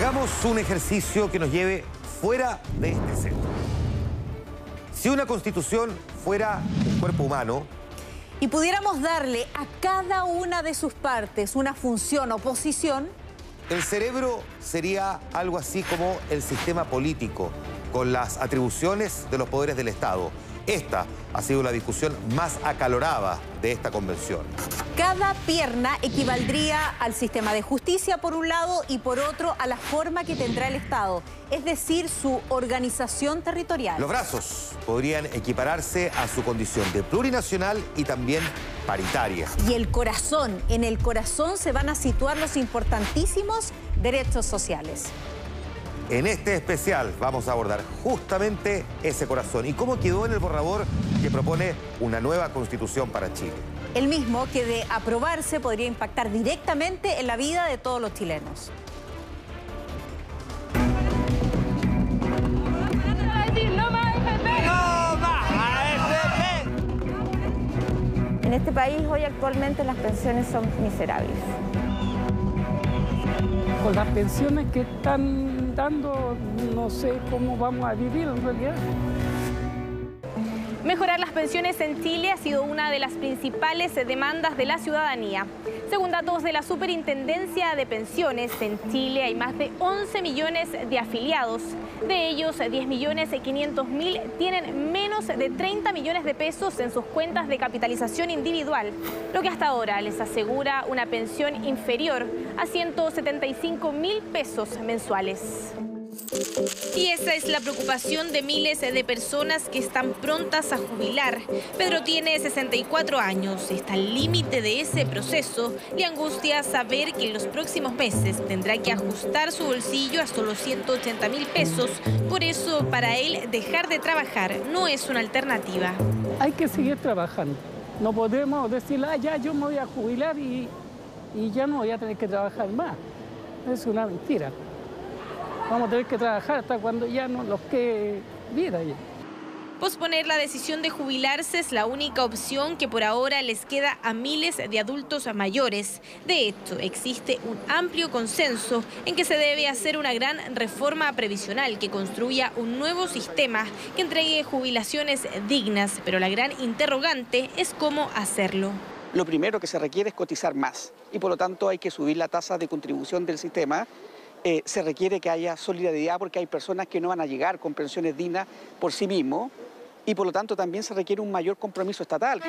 Hagamos un ejercicio que nos lleve fuera de este centro. Si una constitución fuera un cuerpo humano, y pudiéramos darle a cada una de sus partes una función o posición, el cerebro sería algo así como el sistema político, con las atribuciones de los poderes del Estado. Esta ha sido la discusión más acalorada de esta convención. Cada pierna equivaldría al sistema de justicia por un lado y por otro a la forma que tendrá el Estado, es decir, su organización territorial. Los brazos podrían equipararse a su condición de plurinacional y también paritaria. Y el corazón, en el corazón se van a situar los importantísimos derechos sociales. En este especial vamos a abordar justamente ese corazón y cómo quedó en el borrador que propone una nueva constitución para Chile. El mismo que de aprobarse podría impactar directamente en la vida de todos los chilenos. En este país hoy actualmente las pensiones son miserables. Con las pensiones que están no sé cómo vamos a vivir en realidad. Mejorar las pensiones en Chile ha sido una de las principales demandas de la ciudadanía. Según datos de la Superintendencia de Pensiones, en Chile hay más de 11 millones de afiliados. De ellos, 10 millones 500 mil tienen menos de 30 millones de pesos en sus cuentas de capitalización individual, lo que hasta ahora les asegura una pensión inferior a 175 mil pesos mensuales. Y esa es la preocupación de miles de personas que están prontas a jubilar. Pedro tiene 64 años, está al límite de ese proceso. Le angustia saber que en los próximos meses tendrá que ajustar su bolsillo a solo 180 mil pesos. Por eso, para él, dejar de trabajar no es una alternativa. Hay que seguir trabajando. No podemos decir, ah, ya yo me voy a jubilar y, y ya no voy a tener que trabajar más. Es una mentira vamos a tener que trabajar hasta cuando ya no los quede vida. Ya. Posponer la decisión de jubilarse es la única opción que por ahora les queda a miles de adultos mayores. De hecho, existe un amplio consenso en que se debe hacer una gran reforma previsional que construya un nuevo sistema que entregue jubilaciones dignas, pero la gran interrogante es cómo hacerlo. Lo primero que se requiere es cotizar más y por lo tanto hay que subir la tasa de contribución del sistema eh, se requiere que haya solidaridad porque hay personas que no van a llegar con pensiones dignas por sí mismos y por lo tanto también se requiere un mayor compromiso estatal.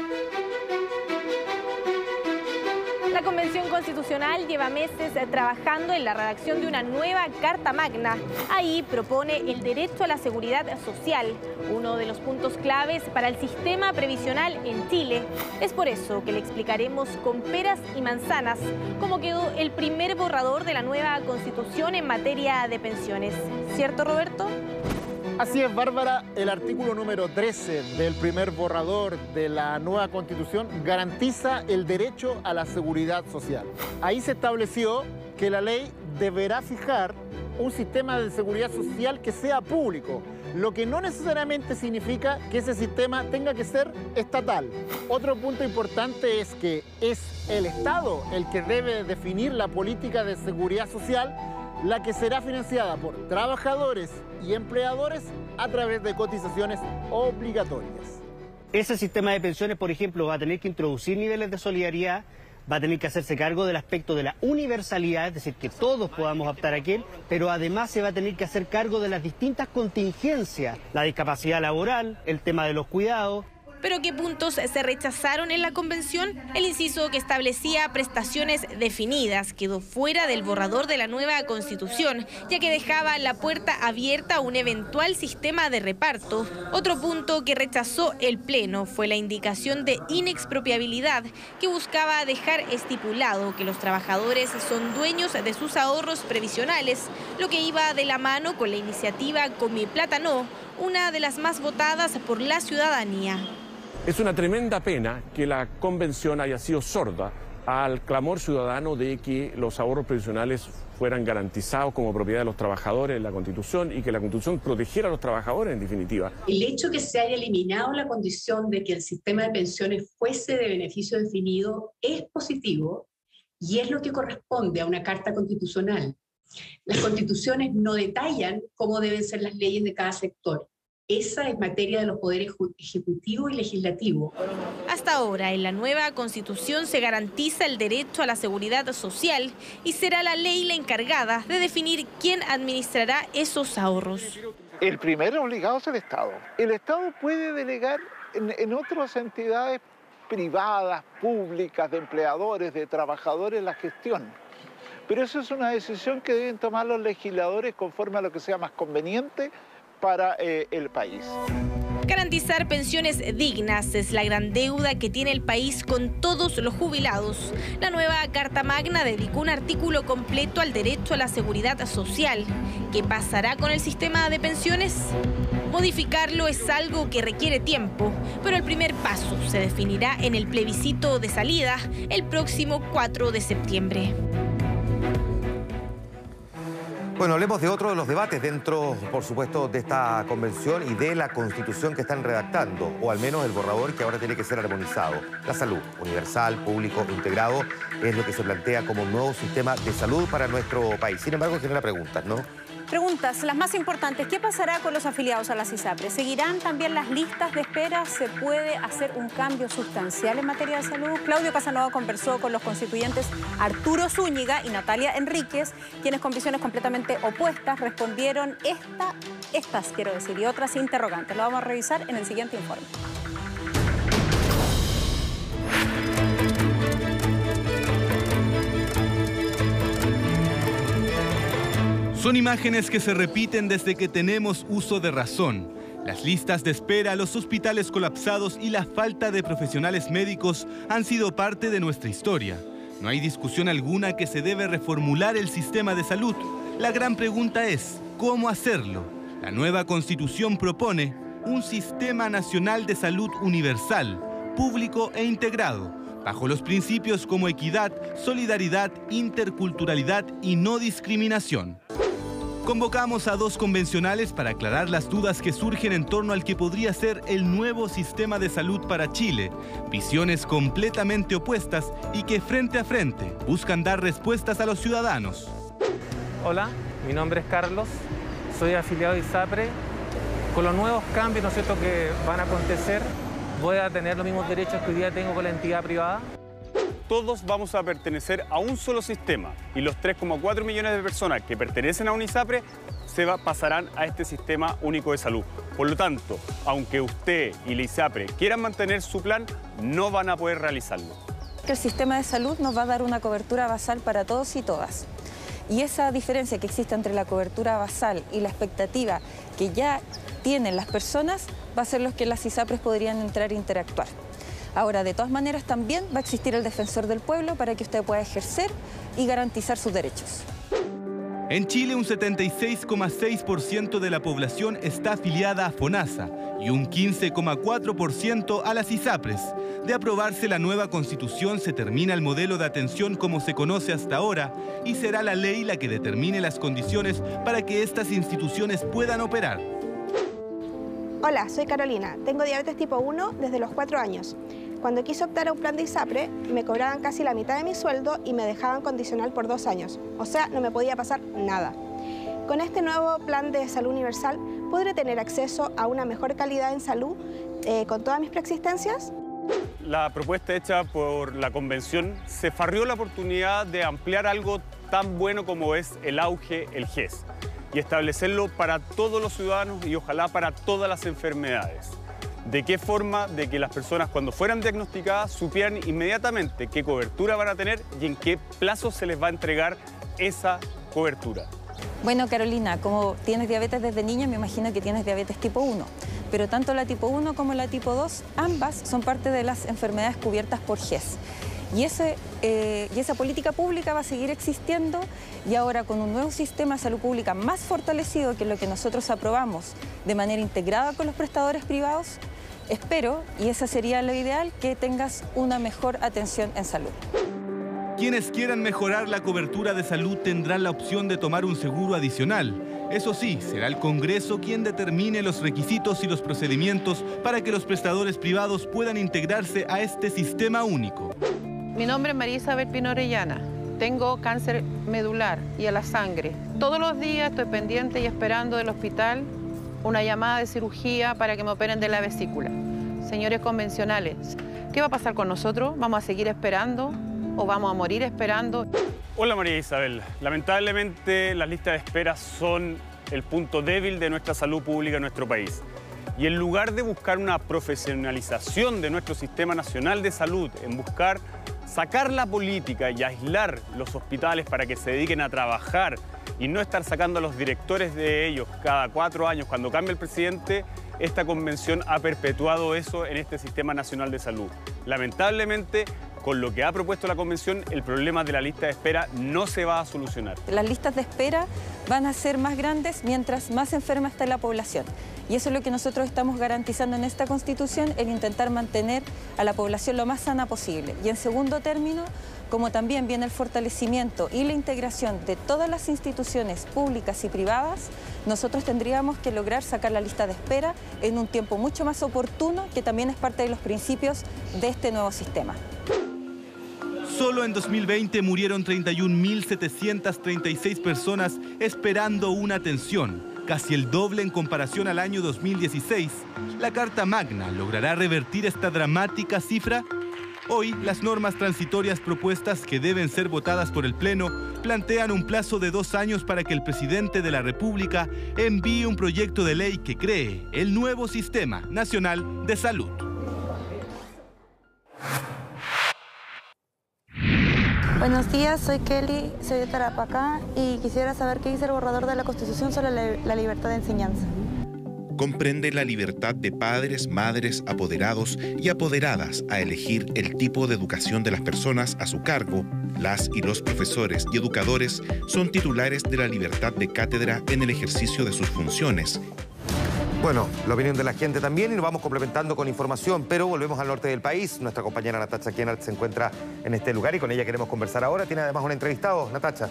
La Convención Constitucional lleva meses trabajando en la redacción de una nueva Carta Magna. Ahí propone el derecho a la seguridad social, uno de los puntos claves para el sistema previsional en Chile. Es por eso que le explicaremos con peras y manzanas cómo quedó el primer borrador de la nueva Constitución en materia de pensiones. ¿Cierto, Roberto? Así es, Bárbara, el artículo número 13 del primer borrador de la nueva constitución garantiza el derecho a la seguridad social. Ahí se estableció que la ley deberá fijar un sistema de seguridad social que sea público, lo que no necesariamente significa que ese sistema tenga que ser estatal. Otro punto importante es que es el Estado el que debe definir la política de seguridad social la que será financiada por trabajadores y empleadores a través de cotizaciones obligatorias. Ese sistema de pensiones, por ejemplo, va a tener que introducir niveles de solidaridad, va a tener que hacerse cargo del aspecto de la universalidad, es decir, que todos podamos optar a aquel, pero además se va a tener que hacer cargo de las distintas contingencias, la discapacidad laboral, el tema de los cuidados, ¿Pero qué puntos se rechazaron en la convención? El inciso que establecía prestaciones definidas quedó fuera del borrador de la nueva constitución, ya que dejaba la puerta abierta a un eventual sistema de reparto. Otro punto que rechazó el Pleno fue la indicación de inexpropiabilidad, que buscaba dejar estipulado que los trabajadores son dueños de sus ahorros previsionales, lo que iba de la mano con la iniciativa Con mi plata no, una de las más votadas por la ciudadanía. Es una tremenda pena que la convención haya sido sorda al clamor ciudadano de que los ahorros previsionales fueran garantizados como propiedad de los trabajadores en la Constitución y que la Constitución protegiera a los trabajadores en definitiva. El hecho que se haya eliminado la condición de que el sistema de pensiones fuese de beneficio definido es positivo y es lo que corresponde a una Carta Constitucional Las constituciones no detallan cómo deben ser las leyes de cada sector. Esa es materia de los poderes ejecutivo y legislativo. Hasta ahora, en la nueva constitución se garantiza el derecho a la seguridad social y será la ley la encargada de definir quién administrará esos ahorros. El primer obligado es el Estado. El Estado puede delegar en, en otras entidades privadas, públicas, de empleadores, de trabajadores la gestión. Pero eso es una decisión que deben tomar los legisladores conforme a lo que sea más conveniente para eh, el país. Garantizar pensiones dignas es la gran deuda que tiene el país con todos los jubilados. La nueva Carta Magna dedicó un artículo completo al derecho a la seguridad social. ¿Qué pasará con el sistema de pensiones? Modificarlo es algo que requiere tiempo, pero el primer paso se definirá en el plebiscito de salida el próximo 4 de septiembre. Bueno, hablemos de otro de los debates dentro, por supuesto, de esta convención y de la constitución que están redactando, o al menos el borrador que ahora tiene que ser armonizado. La salud, universal, público, integrado, es lo que se plantea como un nuevo sistema de salud para nuestro país. Sin embargo, genera preguntas, ¿no? Preguntas, las más importantes. ¿Qué pasará con los afiliados a la CISAPRE? ¿Seguirán también las listas de espera? ¿Se puede hacer un cambio sustancial en materia de salud? Claudio Casanova conversó con los constituyentes Arturo Zúñiga y Natalia Enríquez, quienes con visiones completamente opuestas respondieron esta, estas, quiero decir, y otras interrogantes. Lo vamos a revisar en el siguiente informe. Son imágenes que se repiten desde que tenemos uso de razón. Las listas de espera, los hospitales colapsados y la falta de profesionales médicos han sido parte de nuestra historia. No hay discusión alguna que se debe reformular el sistema de salud. La gran pregunta es, ¿cómo hacerlo? La nueva constitución propone un sistema nacional de salud universal, público e integrado, bajo los principios como equidad, solidaridad, interculturalidad y no discriminación. Convocamos a dos convencionales para aclarar las dudas que surgen en torno al que podría ser el nuevo sistema de salud para Chile, visiones completamente opuestas y que frente a frente buscan dar respuestas a los ciudadanos. Hola, mi nombre es Carlos, soy afiliado de ISAPRE. Con los nuevos cambios ¿no cierto? que van a acontecer, voy a tener los mismos derechos que hoy día tengo con la entidad privada todos vamos a pertenecer a un solo sistema y los 3,4 millones de personas que pertenecen a UNISAPRE se pasarán a este sistema único de salud. Por lo tanto, aunque usted y la ISAPRE quieran mantener su plan, no van a poder realizarlo. El sistema de salud nos va a dar una cobertura basal para todos y todas. Y esa diferencia que existe entre la cobertura basal y la expectativa que ya tienen las personas va a ser los que las ISAPRES podrían entrar e interactuar. Ahora, de todas maneras, también va a existir el defensor del pueblo para que usted pueda ejercer y garantizar sus derechos. En Chile, un 76,6% de la población está afiliada a FONASA y un 15,4% a las ISAPRES. De aprobarse la nueva constitución, se termina el modelo de atención como se conoce hasta ahora y será la ley la que determine las condiciones para que estas instituciones puedan operar. Hola, soy Carolina. Tengo diabetes tipo 1 desde los 4 años. Cuando quise optar a un plan de ISAPRE, me cobraban casi la mitad de mi sueldo y me dejaban condicional por dos años. O sea, no me podía pasar nada. Con este nuevo plan de salud universal, ¿podré tener acceso a una mejor calidad en salud eh, con todas mis preexistencias? La propuesta hecha por la convención se farrió la oportunidad de ampliar algo tan bueno como es el auge, el GES y establecerlo para todos los ciudadanos y ojalá para todas las enfermedades. ¿De qué forma? De que las personas cuando fueran diagnosticadas supieran inmediatamente qué cobertura van a tener y en qué plazo se les va a entregar esa cobertura. Bueno, Carolina, como tienes diabetes desde niña, me imagino que tienes diabetes tipo 1. Pero tanto la tipo 1 como la tipo 2, ambas son parte de las enfermedades cubiertas por GES. Y, ese, eh, y esa política pública va a seguir existiendo y ahora con un nuevo sistema de salud pública más fortalecido que lo que nosotros aprobamos de manera integrada con los prestadores privados, espero, y esa sería lo ideal, que tengas una mejor atención en salud. Quienes quieran mejorar la cobertura de salud tendrán la opción de tomar un seguro adicional. Eso sí, será el Congreso quien determine los requisitos y los procedimientos para que los prestadores privados puedan integrarse a este sistema único. Mi nombre es María Isabel Pino Orellana. tengo cáncer medular y a la sangre. Todos los días estoy pendiente y esperando del hospital una llamada de cirugía para que me operen de la vesícula. Señores convencionales, ¿qué va a pasar con nosotros? ¿Vamos a seguir esperando o vamos a morir esperando? Hola María Isabel. Lamentablemente las listas de espera son el punto débil de nuestra salud pública en nuestro país. Y en lugar de buscar una profesionalización de nuestro sistema nacional de salud, en buscar sacar la política y aislar los hospitales para que se dediquen a trabajar y no estar sacando a los directores de ellos cada cuatro años cuando cambia el presidente, esta convención ha perpetuado eso en este sistema nacional de salud. Lamentablemente, con lo que ha propuesto la Convención, el problema de la lista de espera no se va a solucionar. Las listas de espera van a ser más grandes mientras más enferma está la población. Y eso es lo que nosotros estamos garantizando en esta Constitución, el intentar mantener a la población lo más sana posible. Y en segundo término, como también viene el fortalecimiento y la integración de todas las instituciones públicas y privadas, nosotros tendríamos que lograr sacar la lista de espera en un tiempo mucho más oportuno, que también es parte de los principios de este nuevo sistema. Solo en 2020 murieron 31.736 personas esperando una atención, casi el doble en comparación al año 2016. La Carta Magna logrará revertir esta dramática cifra. Hoy, las normas transitorias propuestas que deben ser votadas por el Pleno plantean un plazo de dos años para que el presidente de la República envíe un proyecto de ley que cree el nuevo Sistema Nacional de Salud. Buenos días, soy Kelly, soy de Tarapacá y quisiera saber qué dice el borrador de la Constitución sobre la, la libertad de enseñanza. Comprende la libertad de padres, madres, apoderados y apoderadas a elegir el tipo de educación de las personas a su cargo. Las y los profesores y educadores son titulares de la libertad de cátedra en el ejercicio de sus funciones bueno, la opinión de la gente también y nos vamos complementando con información, pero volvemos al norte del país. Nuestra compañera Natacha Kienart se encuentra en este lugar y con ella queremos conversar ahora. Tiene además un entrevistado, Natacha.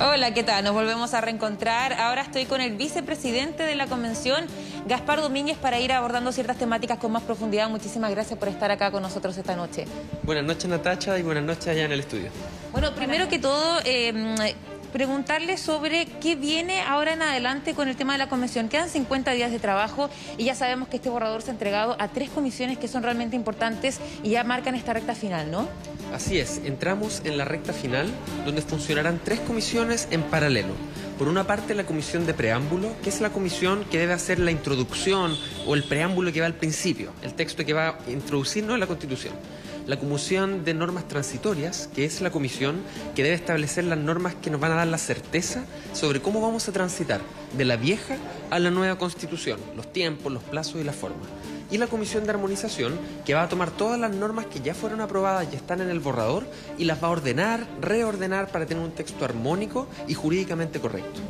Hola, ¿qué tal? Nos volvemos a reencontrar. Ahora estoy con el vicepresidente de la convención, Gaspar Domínguez, para ir abordando ciertas temáticas con más profundidad. Muchísimas gracias por estar acá con nosotros esta noche. Buenas noches, Natacha, y buenas noches allá en el estudio. Bueno, primero que todo, eh, preguntarle sobre qué viene ahora en adelante con el tema de la convención. Quedan 50 días de trabajo y ya sabemos que este borrador se ha entregado a tres comisiones que son realmente importantes y ya marcan esta recta final, ¿no? Así es, entramos en la recta final donde funcionarán tres comisiones en paralelo. Por una parte, la comisión de preámbulo, que es la comisión que debe hacer la introducción o el preámbulo que va al principio, el texto que va a introducirnos en la Constitución la Comisión de Normas Transitorias, que es la comisión que debe establecer las normas que nos van a dar la certeza sobre cómo vamos a transitar de la vieja a la nueva Constitución, los tiempos, los plazos y la forma. Y la Comisión de Armonización, que va a tomar todas las normas que ya fueron aprobadas y están en el borrador y las va a ordenar, reordenar para tener un texto armónico y jurídicamente correcto.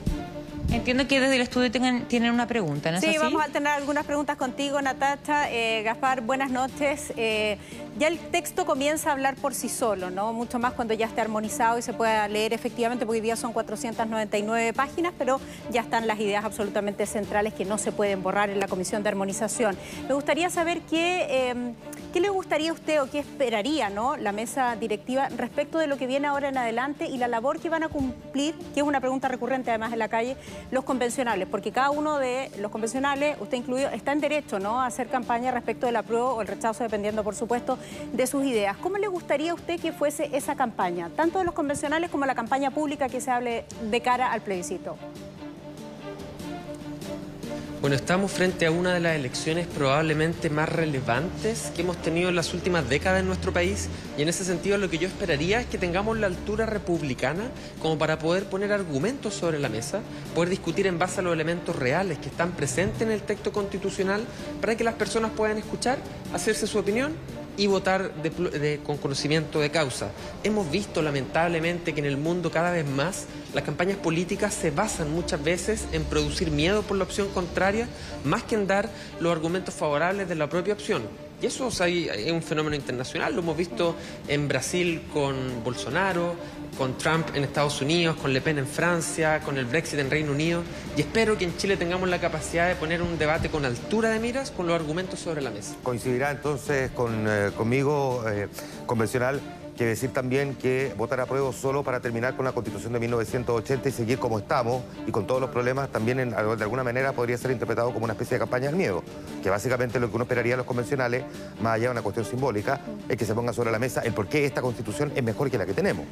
Entiendo que desde el estudio tienen una pregunta, ¿no Sí, vamos a tener algunas preguntas contigo, Natacha. Eh, Gaspar, buenas noches. Eh, ya el texto comienza a hablar por sí solo, ¿no? Mucho más cuando ya esté armonizado y se pueda leer efectivamente, porque hoy día son 499 páginas, pero ya están las ideas absolutamente centrales que no se pueden borrar en la Comisión de Armonización. Me gustaría saber qué, em, qué le gustaría a usted o qué esperaría, ¿no? La mesa directiva respecto de lo que viene ahora en adelante y la labor que van a cumplir, que es una pregunta recurrente además en la calle, los convencionales, porque cada uno de los convencionales, usted incluido, está en derecho ¿no? a hacer campaña respecto del apruebo o el rechazo, dependiendo, por supuesto, de sus ideas. ¿Cómo le gustaría a usted que fuese esa campaña, tanto de los convencionales como la campaña pública que se hable de cara al plebiscito? Bueno, estamos frente a una de las elecciones probablemente más relevantes que hemos tenido en las últimas décadas en nuestro país y en ese sentido lo que yo esperaría es que tengamos la altura republicana como para poder poner argumentos sobre la mesa, poder discutir en base a los elementos reales que están presentes en el texto constitucional para que las personas puedan escuchar, hacerse su opinión y votar con conocimiento de causa. Hemos visto lamentablemente que en el mundo cada vez más las campañas políticas se basan muchas veces en producir miedo por la opción contraria más que en dar los argumentos favorables de la propia opción. Y eso es un fenómeno internacional, lo hemos visto en Brasil con Bolsonaro, con Trump en Estados Unidos, con Le Pen en Francia, con el Brexit en Reino Unido, y espero que en Chile tengamos la capacidad de poner un debate con altura de miras, con los argumentos sobre la mesa. Coincidirá entonces con, eh, conmigo, eh, convencional, que decir también que votar a prueba solo para terminar con la Constitución de 1980 y seguir como estamos y con todos los problemas también de alguna manera podría ser interpretado como una especie de campaña del miedo, que básicamente lo que uno esperaría de los convencionales, más allá de una cuestión simbólica, es que se ponga sobre la mesa el por qué esta Constitución es mejor que la que tenemos.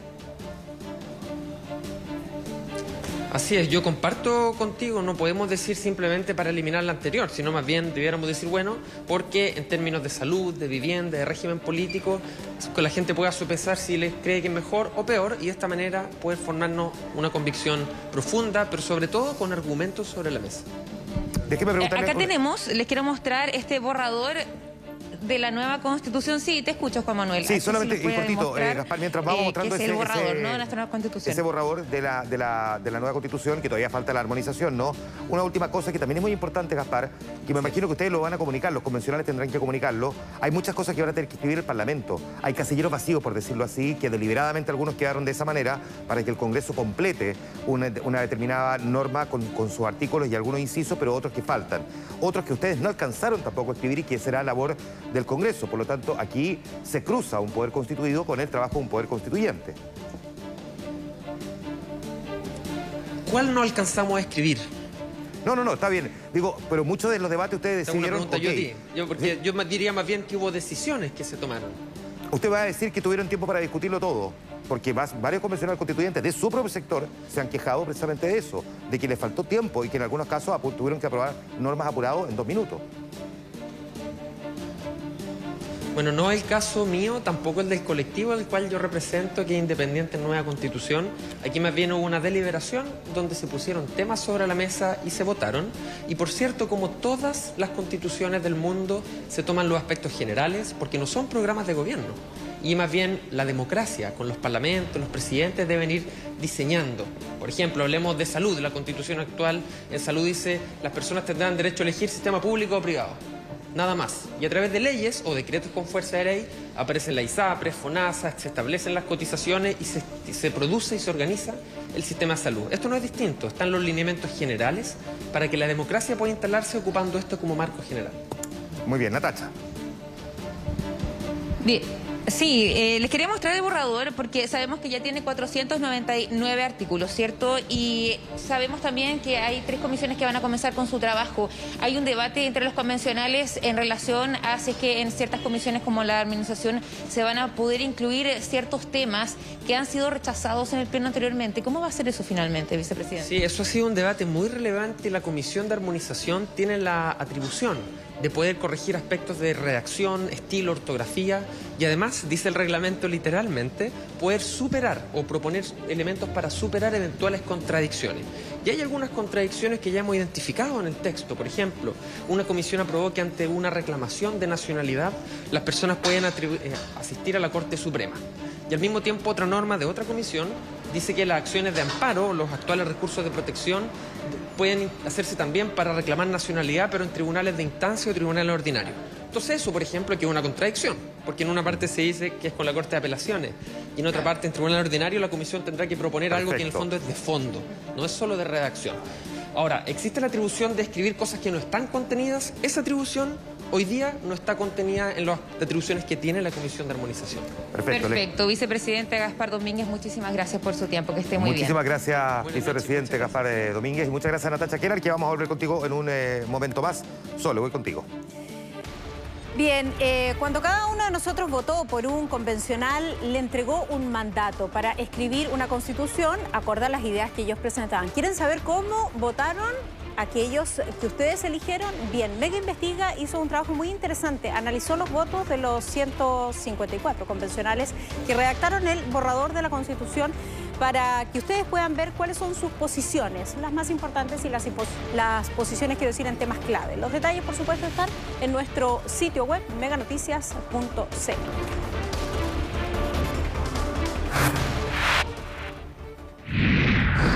Así es, yo comparto contigo, no podemos decir simplemente para eliminar la anterior, sino más bien debiéramos decir, bueno, porque en términos de salud, de vivienda, de régimen político, que la gente pueda sopesar si les cree que es mejor o peor y de esta manera poder formarnos una convicción profunda, pero sobre todo con argumentos sobre la mesa. Déjeme Eh, Acá tenemos, les quiero mostrar este borrador de la nueva constitución. Sí, te escucho, Juan Manuel. Sí, solamente y cortito, eh, Gaspar, mientras vamos eh, mostrando que es ese, borrador, ese- ¿no? de nuestra nueva constitución. ese borrador de la, de, la, de la nueva constitución, que todavía falta la armonización, ¿no? Una última cosa que también es muy importante, Gaspar, que me imagino que ustedes lo van a comunicar, los convencionales tendrán que comunicarlo. Hay muchas cosas que van a tener que escribir el Parlamento. Hay casilleros vacíos, por decirlo así, que deliberadamente algunos quedaron de esa manera para que el Congreso complete una, una determinada norma con, con sus artículos y algunos incisos, pero otros que faltan. Otros que ustedes no alcanzaron tampoco a escribir y que será labor del Congreso. Por lo tanto, aquí se cruza un poder constituido con el trabajo de un poder constituyente. ¿Cuál no alcanzamos a escribir? No, no, no, está bien. Digo, pero muchos de los debates ustedes Tengo una decidieron... pregunta yo a ok, ti. Yo, porque yo diría más bien que hubo decisiones que se tomaron. Usted va a decir que tuvieron tiempo para discutirlo todo, porque varios convencionales constituyentes de su propio sector se han quejado precisamente de eso, de que les faltó tiempo y que en algunos casos tuvieron que aprobar normas apurados en dos minutos. Bueno, no el caso mío, tampoco el del colectivo del cual yo represento, que es Independiente Nueva Constitución. Aquí más bien hubo una deliberación donde se pusieron temas sobre la mesa y se votaron. Y por cierto, como todas las constituciones del mundo, se toman los aspectos generales porque no son programas de gobierno. Y más bien la democracia, con los parlamentos, los presidentes deben ir diseñando. Por ejemplo, hablemos de salud. La constitución actual en salud dice las personas tendrán derecho a elegir sistema público o privado nada más. Y a través de leyes o decretos con fuerza de ley aparecen la ISAPRE, FONASA, se establecen las cotizaciones y se, y se produce y se organiza el sistema de salud. Esto no es distinto, están los lineamientos generales para que la democracia pueda instalarse ocupando esto como marco general. Muy bien, Natacha. Bien. Sí, eh, les quería mostrar el borrador porque sabemos que ya tiene 499 artículos, ¿cierto? Y sabemos también que hay tres comisiones que van a comenzar con su trabajo. Hay un debate entre los convencionales en relación a si es que en ciertas comisiones como la administración se van a poder incluir ciertos temas que han sido rechazados en el pleno anteriormente. ¿Cómo va a ser eso finalmente, vicepresidente? Sí, eso ha sido un debate muy relevante la Comisión de Armonización tiene la atribución de poder corregir aspectos de redacción, estilo, ortografía y además, dice el reglamento literalmente, poder superar o proponer elementos para superar eventuales contradicciones. Y hay algunas contradicciones que ya hemos identificado en el texto. Por ejemplo, una comisión aprobó que ante una reclamación de nacionalidad las personas pueden eh, asistir a la Corte Suprema. Y al mismo tiempo otra norma de otra comisión dice que las acciones de amparo, los actuales recursos de protección, pueden hacerse también para reclamar nacionalidad, pero en tribunales de instancia o tribunales ordinarios. Entonces eso, por ejemplo, que es una contradicción, porque en una parte se dice que es con la Corte de Apelaciones y en otra parte, en tribunal ordinario, la comisión tendrá que proponer algo que en el Perfecto. fondo es de fondo, no es solo de redacción. Ahora, ¿existe la atribución de escribir cosas que no están contenidas? Esa atribución hoy día no está contenida en las atribuciones que tiene la Comisión de Armonización. Perfecto. Vicepresidente Gaspar Domínguez, muchísimas gracias por su tiempo. Que esté muy Muchísimas bien. gracias, vicepresidente Gaspar eh, Domínguez. Y muchas gracias, Natacha Keller, que vamos a volver contigo en un eh, momento más. Solo voy contigo. Bien, eh, cuando cada uno de nosotros votó por un convencional, le entregó un mandato para escribir una constitución acorde a las ideas que ellos presentaban. ¿Quieren saber cómo votaron aquellos que ustedes eligieron? Bien, Mega Investiga hizo un trabajo muy interesante, analizó los votos de los 154 convencionales que redactaron el borrador de la constitución para que ustedes puedan ver cuáles son sus posiciones, las más importantes y las, posiciones, quiero decir, en temas clave. Los detalles, por supuesto, están en nuestro sitio web meganoticias.c.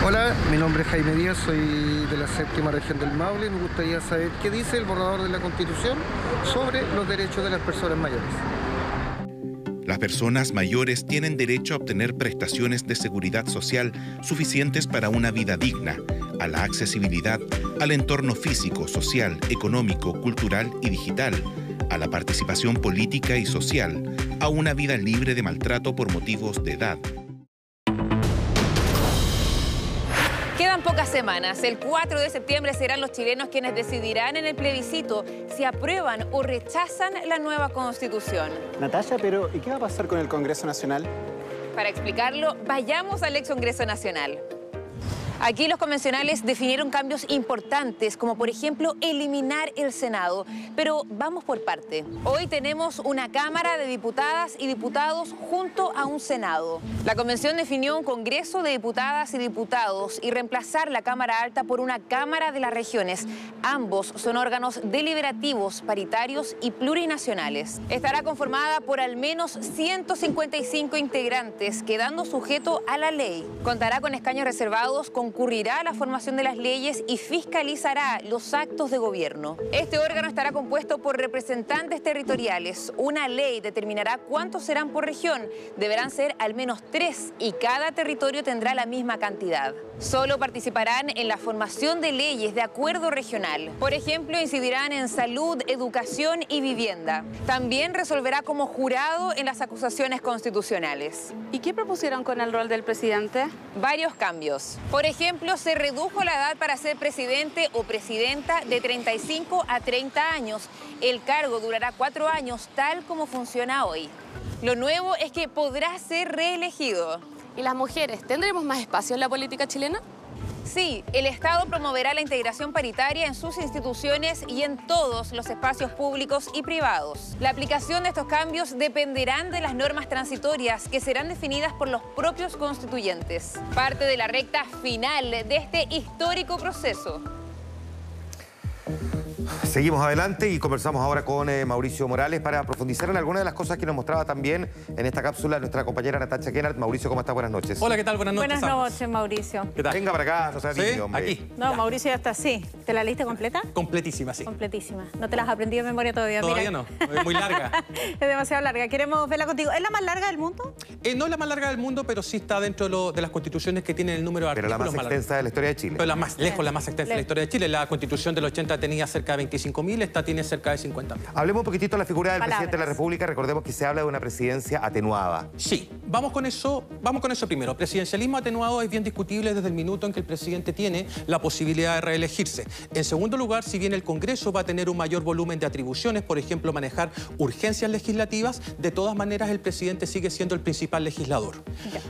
Hola, mi nombre es Jaime Díaz, soy de la séptima región del Maule y me gustaría saber qué dice el borrador de la Constitución sobre los derechos de las personas mayores. Las personas mayores tienen derecho a obtener prestaciones de seguridad social suficientes para una vida digna, a la accesibilidad al entorno físico, social, económico, cultural y digital, a la participación política y social, a una vida libre de maltrato por motivos de edad. Quedan pocas semanas. El 4 de septiembre serán los chilenos quienes decidirán en el plebiscito si aprueban o rechazan la nueva constitución. Natalia, pero ¿y qué va a pasar con el Congreso Nacional? Para explicarlo, vayamos al ex Congreso Nacional. Aquí los convencionales definieron cambios importantes, como por ejemplo eliminar el Senado. Pero vamos por parte. Hoy tenemos una Cámara de Diputadas y Diputados junto a un Senado. La convención definió un Congreso de Diputadas y Diputados y reemplazar la Cámara Alta por una Cámara de las Regiones. Ambos son órganos deliberativos, paritarios y plurinacionales. Estará conformada por al menos 155 integrantes, quedando sujeto a la ley. Contará con escaños reservados con concurrirá a la formación de las leyes y fiscalizará los actos de gobierno. Este órgano estará compuesto por representantes territoriales. Una ley determinará cuántos serán por región. Deberán ser al menos tres y cada territorio tendrá la misma cantidad. Solo participarán en la formación de leyes de acuerdo regional. Por ejemplo, incidirán en salud, educación y vivienda. También resolverá como jurado en las acusaciones constitucionales. ¿Y qué propusieron con el rol del presidente? Varios cambios. Por ejemplo, ejemplo, se redujo la edad para ser presidente o presidenta de 35 a 30 años. El cargo durará cuatro años, tal como funciona hoy. Lo nuevo es que podrá ser reelegido. ¿Y las mujeres tendremos más espacio en la política chilena? Sí, el Estado promoverá la integración paritaria en sus instituciones y en todos los espacios públicos y privados. La aplicación de estos cambios dependerán de las normas transitorias que serán definidas por los propios constituyentes. Parte de la recta final de este histórico proceso. Seguimos adelante y conversamos ahora con eh, Mauricio Morales para profundizar en algunas de las cosas que nos mostraba también en esta cápsula nuestra compañera Natacha Kennard. Mauricio, ¿cómo estás? Buenas noches. Hola, ¿qué tal? Buenas noches. Buenas noches, Mauricio. ¿Qué tal? Venga para acá, no seas ¿Sí? hombre. Aquí. No, Mauricio ya está así. ¿Te la liste completa? Completísima, sí. Completísima. No te las has aprendido de memoria todavía. Todavía Mira. no, es muy larga. es demasiado larga. Queremos verla contigo. ¿Es la más larga del mundo? Eh, no es la más larga del mundo, pero sí está dentro de, lo- de las constituciones que tienen el número de Pero la más extensa de la historia de Chile. Pero la más lejos, la más extensa de la historia de Chile. La constitución del 80 tenía cerca de 25.000, esta tiene cerca de 50.000. Hablemos un poquitito de la figura del Palabras. presidente de la República. Recordemos que se habla de una presidencia atenuada. Sí, vamos con eso, vamos con eso primero. Presidencialismo atenuado es bien discutible desde el minuto en que el presidente tiene la posibilidad de reelegirse. En segundo lugar, si bien el Congreso va a tener un mayor volumen de atribuciones, por ejemplo, manejar urgencias legislativas, de todas maneras el presidente sigue siendo el principal legislador.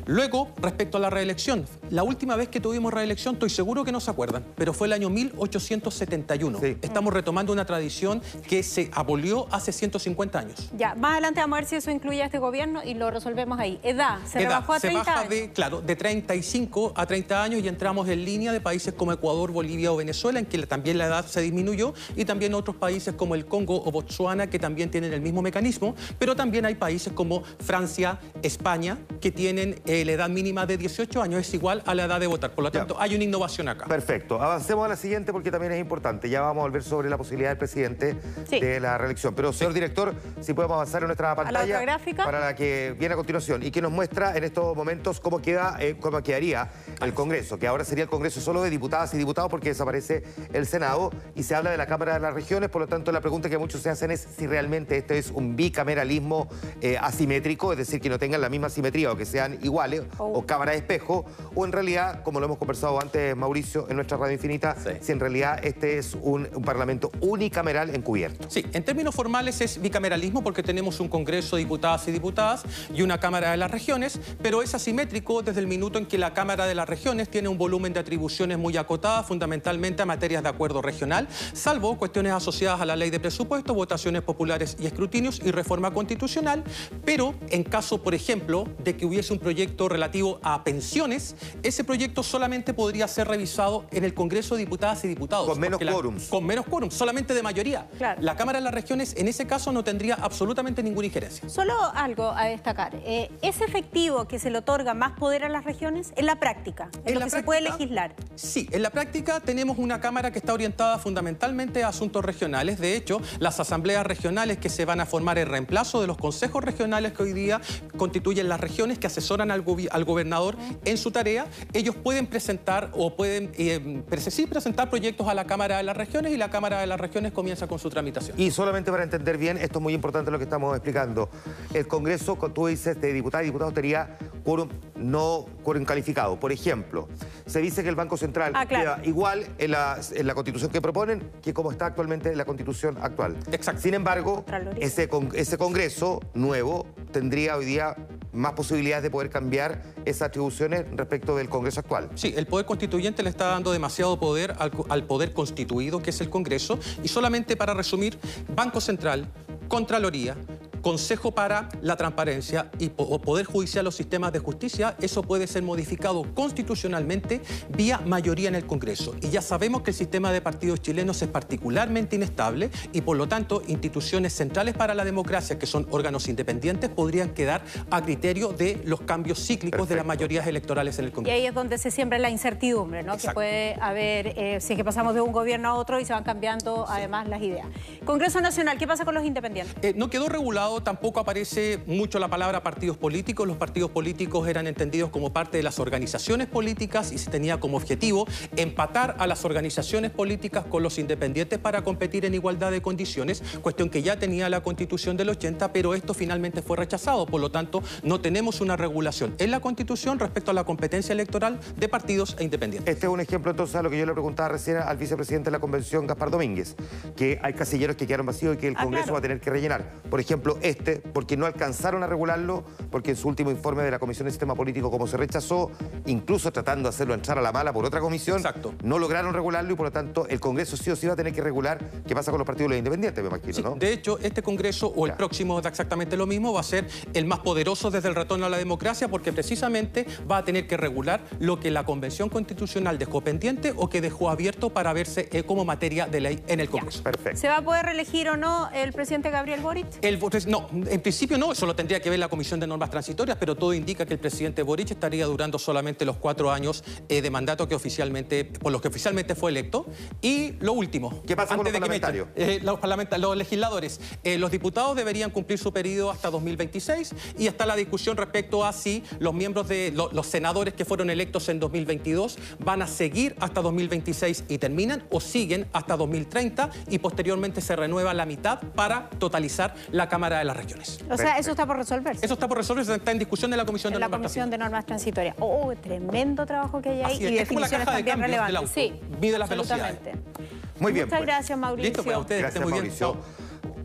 Luego, respecto a la reelección, la última vez que tuvimos reelección, estoy seguro que no se acuerdan, pero fue el año 1871. Estamos retomando una tradición que se abolió hace 150 años. Ya, más adelante vamos a ver si eso incluye a este gobierno y lo resolvemos ahí. Edad, se Edad, rebajó a 30 se baja años. de, claro, de 35 a 30 años y entramos en línea de países como Ecuador, Bolivia o Venezuela, en que la- también la edad se disminuyó, y también otros países como el Congo o Botsuana, que también tienen el mismo mecanismo, pero también hay países como Francia, España, que tienen eh, la edad mínima de 18 años, es igual a la edad de votar. Por lo tanto, hay una innovación acá. Perfecto. Avancemos a la siguiente porque también es importante. Ya vamos a volver sobre la posibilidad del presidente de la reelección. Pero, señor director, si podemos avanzar en nuestra pantalla otra gráfica. para la que viene a continuación y que nos muestra en estos momentos cómo, queda, eh, cómo quedaría el Congreso, que ahora sería el Congreso solo de diputadas y diputados porque desaparece el Senado y se habla de la Cámara de las Regiones. Por lo tanto, la pregunta que muchos se hacen es si realmente esto es un bicameralismo eh, asimétrico, es decir, que no tengan la misma simetría o que sean iguales o cámara de espejo, o en realidad, como lo hemos conversado antes, Mauricio, en nuestra radio infinita, si en realidad este es un, un parlamento unicameral encubierto. Sí, en términos formales es bicameralismo porque tenemos un Congreso de diputadas y diputadas y una Cámara de las Regiones, pero es asimétrico desde el minuto en que la Cámara de las Regiones tiene un volumen de atribuciones muy acotadas, fundamentalmente a materias de acuerdo regional, salvo cuestiones asociadas a la ley de presupuesto, votaciones populares y escrutinios y reforma constitucional, pero en caso, por ejemplo, de que hubiese un proyecto relativo a pensiones, ese proyecto solamente podría ser revisado en el Congreso de Diputadas y Diputados. Con menos quórums. Con menos quórums. solamente de mayoría. Claro. La Cámara de las Regiones en ese caso no tendría absolutamente ninguna injerencia. Solo algo a destacar. Eh, ¿Es efectivo que se le otorga más poder a las regiones en la práctica? En, En lo la que se puede legislar. Sí, en la práctica tenemos una Cámara que está orientada fundamentalmente a asuntos regionales. De hecho, las asambleas regionales que se van a formar en reemplazo de los consejos regionales que hoy día constituyen las regiones que asesoran al, al gobernador en su tarea, ellos pueden presentar o pueden eh, sí, presentar proyectos a la Cámara de las Regiones y la Cámara de las Regiones comienza con su tramitación. Y solamente para entender bien, esto es muy importante lo que estamos explicando. El Congreso, con- tú dices, de diputadas y diputados tenía quórum no quórum calificado. Por ejemplo, se dice que el Banco Central Ah, claro. queda igual en la, en la constitución que proponen que como está actualmente en la constitución actual. Exacto. Sin embargo, ese, con- ese Congreso nuevo tendría hoy día más posibilidades de poder cambiar esas atribuciones respecto del Congreso actual. Sí, el Poder Constituyente le está dando demasiado poder al, al Poder Constituido, que es el Congreso. Y solamente para resumir, Banco Central, Contraloría, Consejo para la Transparencia y Poder Judicial o Sistemas de Justicia, eso puede ser modificado constitucionalmente vía mayoría en el Congreso. Y ya sabemos que el sistema de partidos chilenos es particularmente inestable y por lo tanto instituciones centrales para la democracia, que son órganos independientes, podrían quedar a criterio de los cambios cíclicos de las mayorías electorales en el Y Congreso. ahí es donde se siembra la incertidumbre, ¿no? Que puede haber, eh, si es que pasamos de un gobierno a otro y se van cambiando además las ideas. Congreso Nacional, ¿qué pasa con los independientes? Eh, no quedó regulado, tampoco aparece mucho la palabra partidos políticos. Los partidos políticos eran entendidos como parte de las organizaciones políticas y se tenía como objetivo empatar a las organizaciones políticas con los independientes para competir en igualdad de condiciones, cuestión que ya tenía la constitución del 80, pero esto finalmente fue rechazado. Por lo tanto, no tenemos una regulación en la constitución respecto a la competencia electoral de partidos e independientes. Este es un ejemplo entonces a lo que yo le preguntaba recién al vicepresidente de la convención, Gaspar Domínguez, que hay casilleros que quedaron vacíos y que el Ah, Congreso claro. va a tener que rellenar. Por ejemplo, este, porque no alcanzaron a regularlo, porque en su último informe de la Comisión de Sistema Político, como se rechazó, incluso tratando de hacerlo entrar a la mala por otra comisión, no lograron regularlo y por lo tanto el Congreso sí o sí va a tener que regular qué pasa con los partidos de los independientes, me imagino, Sí, ¿no? De hecho, este Congreso o el próximo da exactamente lo mismo, va a ser el más poderoso desde el retorno a la democracia porque precisamente va a tener que regular lo que la Convención Constitucional dejó pendiente o que dejó abierto para verse eh, como materia de ley en el Congreso. Perfecto. ¿Se va a poder reelegir o no el presidente Gabriel Boric? El, no, en principio no, eso lo tendría que ver la Comisión de Normas Transitorias, pero todo indica que el presidente Boric estaría durando solamente los cuatro años eh, de mandato que oficialmente, por los que oficialmente fue electo. Y lo último, ¿Qué pasa con antes los de que me echen, parlamentarios? eh, los, parlamenta- los legisladores, eh, los diputados deberían cumplir su periodo hasta 2026 y está la discusión respecto a si los miembros de lo- los senadores que fueron electos en 2022 van a seguir hasta 2026 y terminan o siguen hasta 2030 y posteriormente se renueva la mitad para totalizar la Cámara de las Regiones. O sea, eso está por resolverse. Eso está por resolverse, está en discusión de la Comisión en de la Normas Comisión de Normas Transitorias. Oh, tremendo trabajo que hay ahí Así y es, como la caja de también cambios del relevantes. auto. Sí, Mide las velocidades. absolutamente. Muy bien. Muchas pues. gracias, Mauricio. Listo, pues, a ustedes, Gracias, bien. Mauricio.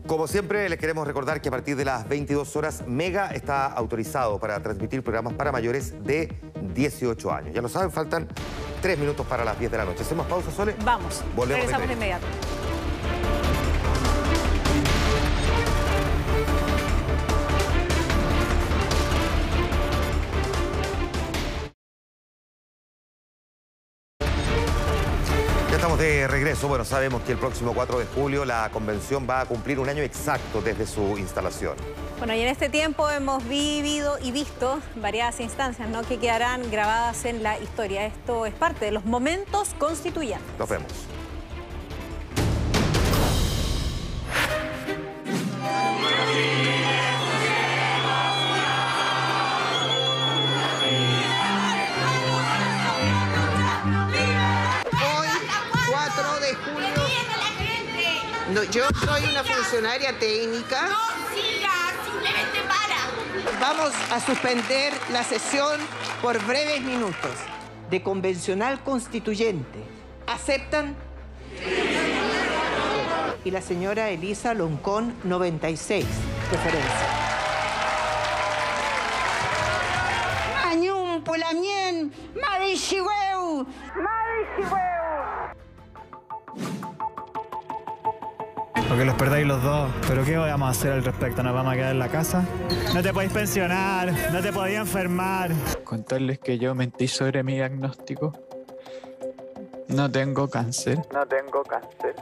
Como siempre, les queremos recordar que a partir de las 22 horas, Mega está autorizado para transmitir programas para mayores de 18 años. Ya lo saben, faltan 3 minutos para las 10 de la noche. ¿Hacemos pausa, Sole? Vamos. Volvemos Regresamos de inmediato. Regreso. Bueno, sabemos que el próximo 4 de julio la convención va a cumplir un año exacto desde su instalación. Bueno, y en este tiempo hemos vivido y visto variadas instancias ¿no? que quedarán grabadas en la historia. Esto es parte de los momentos constituyentes. Nos vemos. 4 de julio. No, yo soy una funcionaria técnica. No siga, simplemente para. Vamos a suspender la sesión por breves minutos de convencional constituyente. ¿Aceptan? Y la señora Elisa Loncón, 96, referencia. Mañum, Pulamien, Marichihueu, O que los perdáis los dos. Pero ¿qué vamos a hacer al respecto? ¿Nos vamos a quedar en la casa? No te podéis pensionar, no te podéis enfermar. Contarles que yo mentí sobre mi diagnóstico. No tengo cáncer. No tengo cáncer.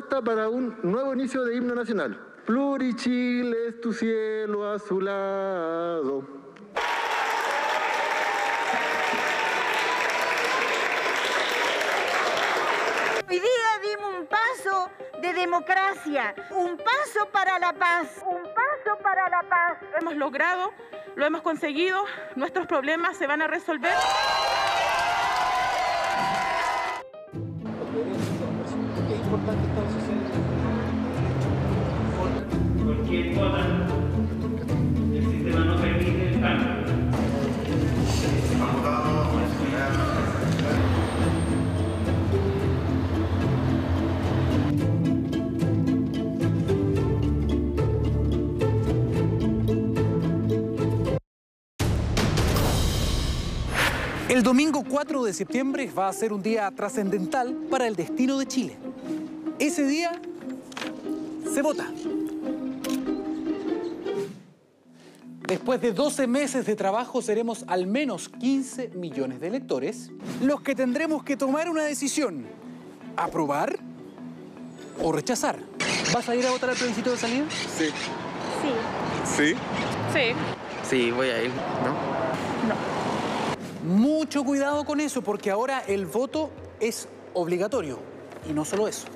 Propuesta para un nuevo inicio de himno nacional. Plurichile es tu cielo azulado. Hoy día dimos un paso de democracia, un paso para la paz, un paso para la paz. Hemos logrado, lo hemos conseguido, nuestros problemas se van a resolver. Sistema no permite. El domingo 4 de septiembre va a ser un día trascendental para el destino de Chile. Ese día se vota. Después de 12 meses de trabajo seremos al menos 15 millones de electores los que tendremos que tomar una decisión. ¿Aprobar o rechazar? ¿Vas a ir a votar al plebiscito de salida? Sí. Sí. ¿Sí? Sí. Sí, voy a ir, ¿no? Mucho cuidado con eso porque ahora el voto es obligatorio. Y no solo eso.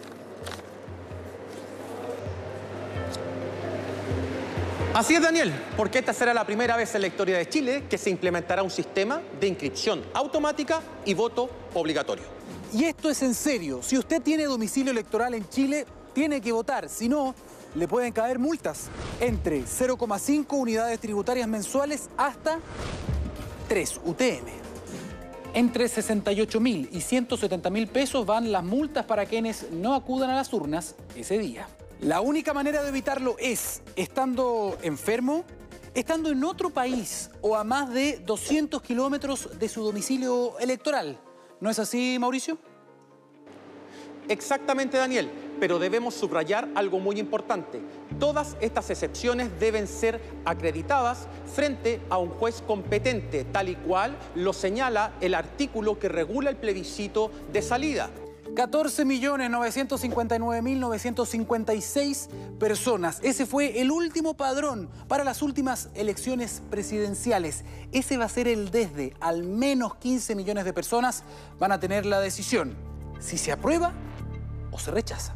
Así es, Daniel, porque esta será la primera vez en la historia de Chile que se implementará un sistema de inscripción automática y voto obligatorio. Y esto es en serio. Si usted tiene domicilio electoral en Chile, tiene que votar. Si no, le pueden caer multas entre 0,5 unidades tributarias mensuales hasta 3 UTM. Entre 68 mil y 170 mil pesos van las multas para quienes no acudan a las urnas ese día. La única manera de evitarlo es estando enfermo, estando en otro país o a más de 200 kilómetros de su domicilio electoral. ¿No es así, Mauricio? Exactamente, Daniel, pero debemos subrayar algo muy importante. Todas estas excepciones deben ser acreditadas frente a un juez competente, tal y cual lo señala el artículo que regula el plebiscito de salida. 14.959.956 personas. Ese fue el último padrón para las últimas elecciones presidenciales. Ese va a ser el desde. Al menos 15 millones de personas van a tener la decisión si se aprueba o se rechaza.